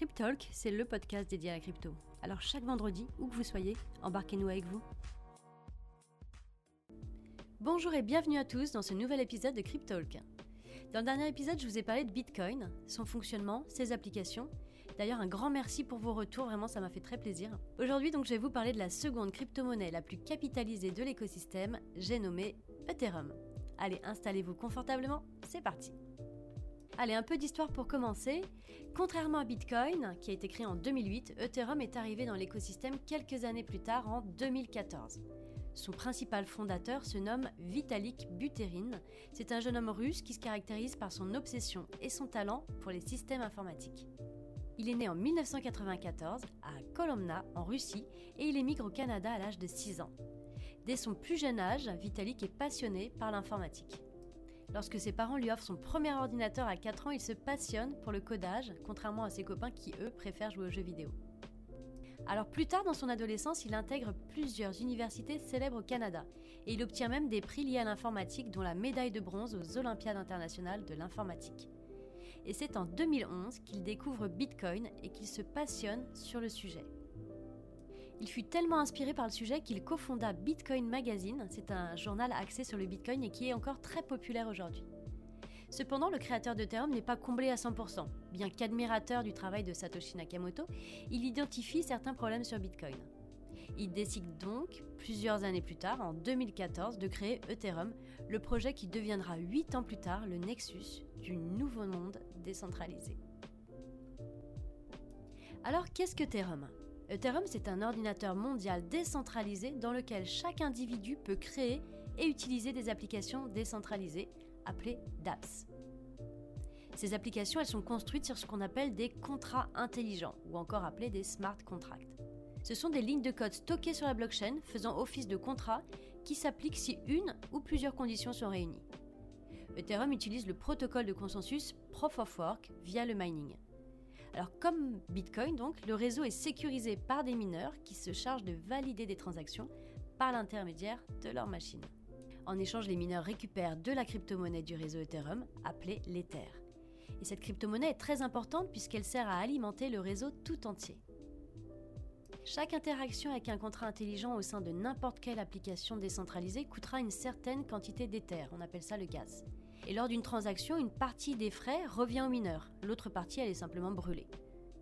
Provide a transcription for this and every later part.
Cryptalk, c'est le podcast dédié à la crypto. Alors chaque vendredi, où que vous soyez, embarquez-nous avec vous. Bonjour et bienvenue à tous dans ce nouvel épisode de Cryptalk. Dans le dernier épisode, je vous ai parlé de Bitcoin, son fonctionnement, ses applications. D'ailleurs, un grand merci pour vos retours, vraiment ça m'a fait très plaisir. Aujourd'hui, donc, je vais vous parler de la seconde crypto-monnaie la plus capitalisée de l'écosystème, j'ai nommé Ethereum. Allez, installez-vous confortablement, c'est parti. Allez, un peu d'histoire pour commencer. Contrairement à Bitcoin, qui a été créé en 2008, Ethereum est arrivé dans l'écosystème quelques années plus tard, en 2014. Son principal fondateur se nomme Vitalik Buterin. C'est un jeune homme russe qui se caractérise par son obsession et son talent pour les systèmes informatiques. Il est né en 1994 à Kolomna, en Russie, et il émigre au Canada à l'âge de 6 ans. Dès son plus jeune âge, Vitalik est passionné par l'informatique. Lorsque ses parents lui offrent son premier ordinateur à 4 ans, il se passionne pour le codage, contrairement à ses copains qui, eux, préfèrent jouer aux jeux vidéo. Alors plus tard dans son adolescence, il intègre plusieurs universités célèbres au Canada et il obtient même des prix liés à l'informatique dont la médaille de bronze aux Olympiades internationales de l'informatique. Et c'est en 2011 qu'il découvre Bitcoin et qu'il se passionne sur le sujet. Il fut tellement inspiré par le sujet qu'il cofonda Bitcoin Magazine, c'est un journal axé sur le Bitcoin et qui est encore très populaire aujourd'hui. Cependant, le créateur d'Ethereum n'est pas comblé à 100%. Bien qu'admirateur du travail de Satoshi Nakamoto, il identifie certains problèmes sur Bitcoin. Il décide donc, plusieurs années plus tard, en 2014, de créer Ethereum, le projet qui deviendra 8 ans plus tard le nexus du nouveau monde décentralisé. Alors qu'est-ce que Ethereum? Ethereum, c'est un ordinateur mondial décentralisé dans lequel chaque individu peut créer et utiliser des applications décentralisées, appelées dApps. Ces applications, elles sont construites sur ce qu'on appelle des contrats intelligents, ou encore appelés des smart contracts. Ce sont des lignes de code stockées sur la blockchain faisant office de contrat qui s'appliquent si une ou plusieurs conditions sont réunies. Ethereum utilise le protocole de consensus Proof of Work via le mining. Alors comme Bitcoin, donc, le réseau est sécurisé par des mineurs qui se chargent de valider des transactions par l'intermédiaire de leur machine. En échange, les mineurs récupèrent de la crypto-monnaie du réseau Ethereum, appelée l'Ether. Et cette crypto-monnaie est très importante puisqu'elle sert à alimenter le réseau tout entier. Chaque interaction avec un contrat intelligent au sein de n'importe quelle application décentralisée coûtera une certaine quantité d'Ether, on appelle ça le gaz. Et lors d'une transaction, une partie des frais revient au mineur, l'autre partie elle est simplement brûlée.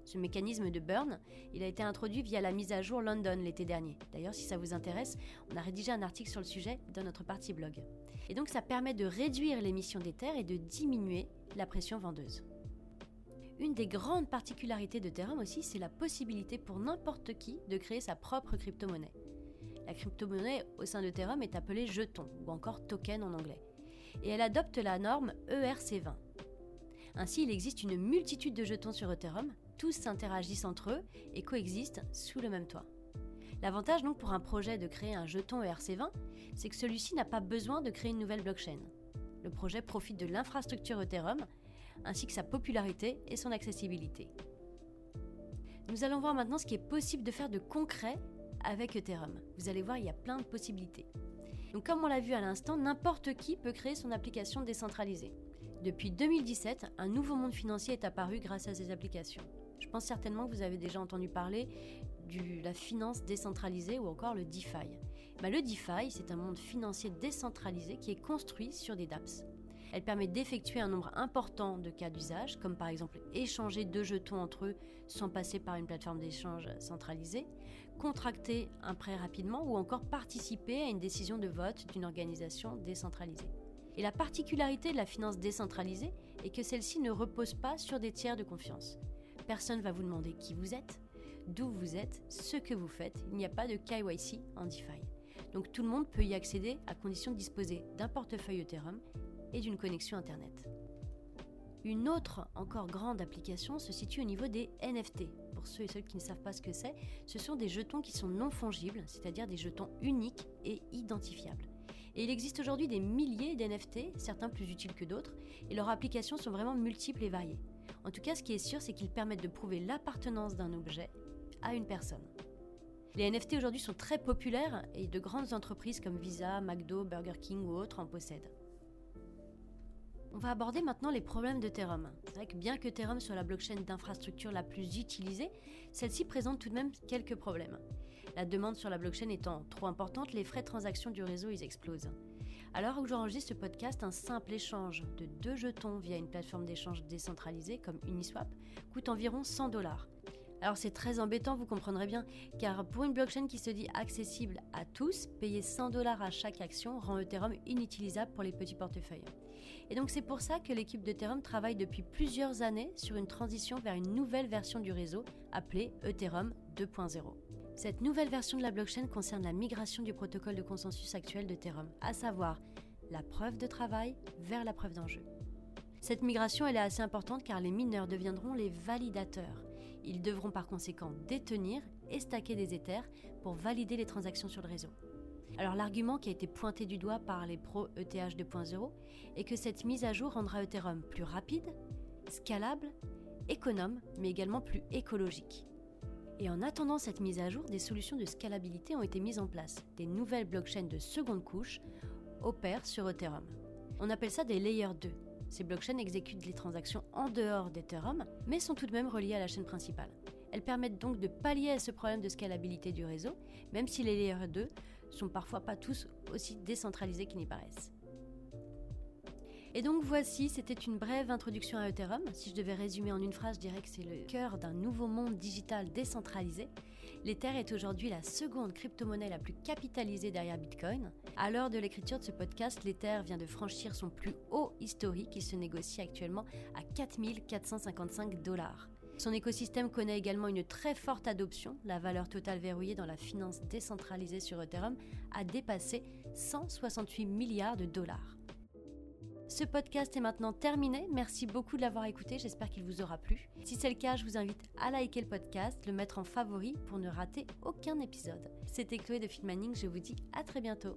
Ce mécanisme de burn, il a été introduit via la mise à jour London l'été dernier. D'ailleurs, si ça vous intéresse, on a rédigé un article sur le sujet dans notre partie blog. Et donc ça permet de réduire l'émission d'éther et de diminuer la pression vendeuse. Une des grandes particularités de Ethereum aussi, c'est la possibilité pour n'importe qui de créer sa propre crypto-monnaie. La crypto-monnaie au sein de Ethereum est appelée jeton ou encore token en anglais et elle adopte la norme ERC20. Ainsi, il existe une multitude de jetons sur Ethereum, tous s'interagissent entre eux et coexistent sous le même toit. L'avantage donc pour un projet de créer un jeton ERC20, c'est que celui-ci n'a pas besoin de créer une nouvelle blockchain. Le projet profite de l'infrastructure Ethereum, ainsi que sa popularité et son accessibilité. Nous allons voir maintenant ce qui est possible de faire de concret avec Ethereum. Vous allez voir, il y a plein de possibilités. Donc comme on l'a vu à l'instant, n'importe qui peut créer son application décentralisée. Depuis 2017, un nouveau monde financier est apparu grâce à ces applications. Je pense certainement que vous avez déjà entendu parler de la finance décentralisée ou encore le DeFi. Bah, le DeFi, c'est un monde financier décentralisé qui est construit sur des dApps. Elle permet d'effectuer un nombre important de cas d'usage, comme par exemple échanger deux jetons entre eux sans passer par une plateforme d'échange centralisée, contracter un prêt rapidement ou encore participer à une décision de vote d'une organisation décentralisée. Et la particularité de la finance décentralisée est que celle-ci ne repose pas sur des tiers de confiance. Personne ne va vous demander qui vous êtes, d'où vous êtes, ce que vous faites. Il n'y a pas de KYC en DeFi. Donc tout le monde peut y accéder à condition de disposer d'un portefeuille Ethereum et d'une connexion Internet. Une autre encore grande application se situe au niveau des NFT. Pour ceux et celles qui ne savent pas ce que c'est, ce sont des jetons qui sont non fongibles, c'est-à-dire des jetons uniques et identifiables. Et il existe aujourd'hui des milliers d'NFT, certains plus utiles que d'autres, et leurs applications sont vraiment multiples et variées. En tout cas, ce qui est sûr, c'est qu'ils permettent de prouver l'appartenance d'un objet à une personne. Les NFT aujourd'hui sont très populaires et de grandes entreprises comme Visa, McDo, Burger King ou autres en possèdent. On va aborder maintenant les problèmes d'Ethereum. C'est vrai que bien que Ethereum soit la blockchain d'infrastructure la plus utilisée, celle-ci présente tout de même quelques problèmes. La demande sur la blockchain étant trop importante, les frais de transaction du réseau ils explosent. Alors où j'enregistre ce podcast, un simple échange de deux jetons via une plateforme d'échange décentralisée comme Uniswap coûte environ 100 dollars. Alors c'est très embêtant, vous comprendrez bien, car pour une blockchain qui se dit accessible à tous, payer 100 dollars à chaque action rend Ethereum inutilisable pour les petits portefeuilles. Et donc c'est pour ça que l'équipe d'Ethereum travaille depuis plusieurs années sur une transition vers une nouvelle version du réseau appelée Ethereum 2.0. Cette nouvelle version de la blockchain concerne la migration du protocole de consensus actuel d'Ethereum, à savoir la preuve de travail vers la preuve d'enjeu. Cette migration elle est assez importante car les mineurs deviendront les validateurs. Ils devront par conséquent détenir et stacker des Ethers pour valider les transactions sur le réseau. Alors l'argument qui a été pointé du doigt par les pros ETH 2.0 est que cette mise à jour rendra Ethereum plus rapide, scalable, économe, mais également plus écologique. Et en attendant cette mise à jour, des solutions de scalabilité ont été mises en place. Des nouvelles blockchains de seconde couche opèrent sur Ethereum. On appelle ça des Layer 2. Ces blockchains exécutent les transactions en dehors d'Ethereum, mais sont tout de même reliées à la chaîne principale. Elles permettent donc de pallier à ce problème de scalabilité du réseau, même si les Layer 2 sont parfois pas tous aussi décentralisés qu'ils n'y paraissent. Et donc voici, c'était une brève introduction à Ethereum. Si je devais résumer en une phrase, je dirais que c'est le cœur d'un nouveau monde digital décentralisé. L'Ether est aujourd'hui la seconde crypto-monnaie la plus capitalisée derrière Bitcoin. À l'heure de l'écriture de ce podcast, l'Ether vient de franchir son plus haut historique qui se négocie actuellement à 4455 dollars. Son écosystème connaît également une très forte adoption. La valeur totale verrouillée dans la finance décentralisée sur Ethereum a dépassé 168 milliards de dollars. Ce podcast est maintenant terminé. Merci beaucoup de l'avoir écouté. J'espère qu'il vous aura plu. Si c'est le cas, je vous invite à liker le podcast, le mettre en favori pour ne rater aucun épisode. C'était Chloé de Filmaning. Je vous dis à très bientôt.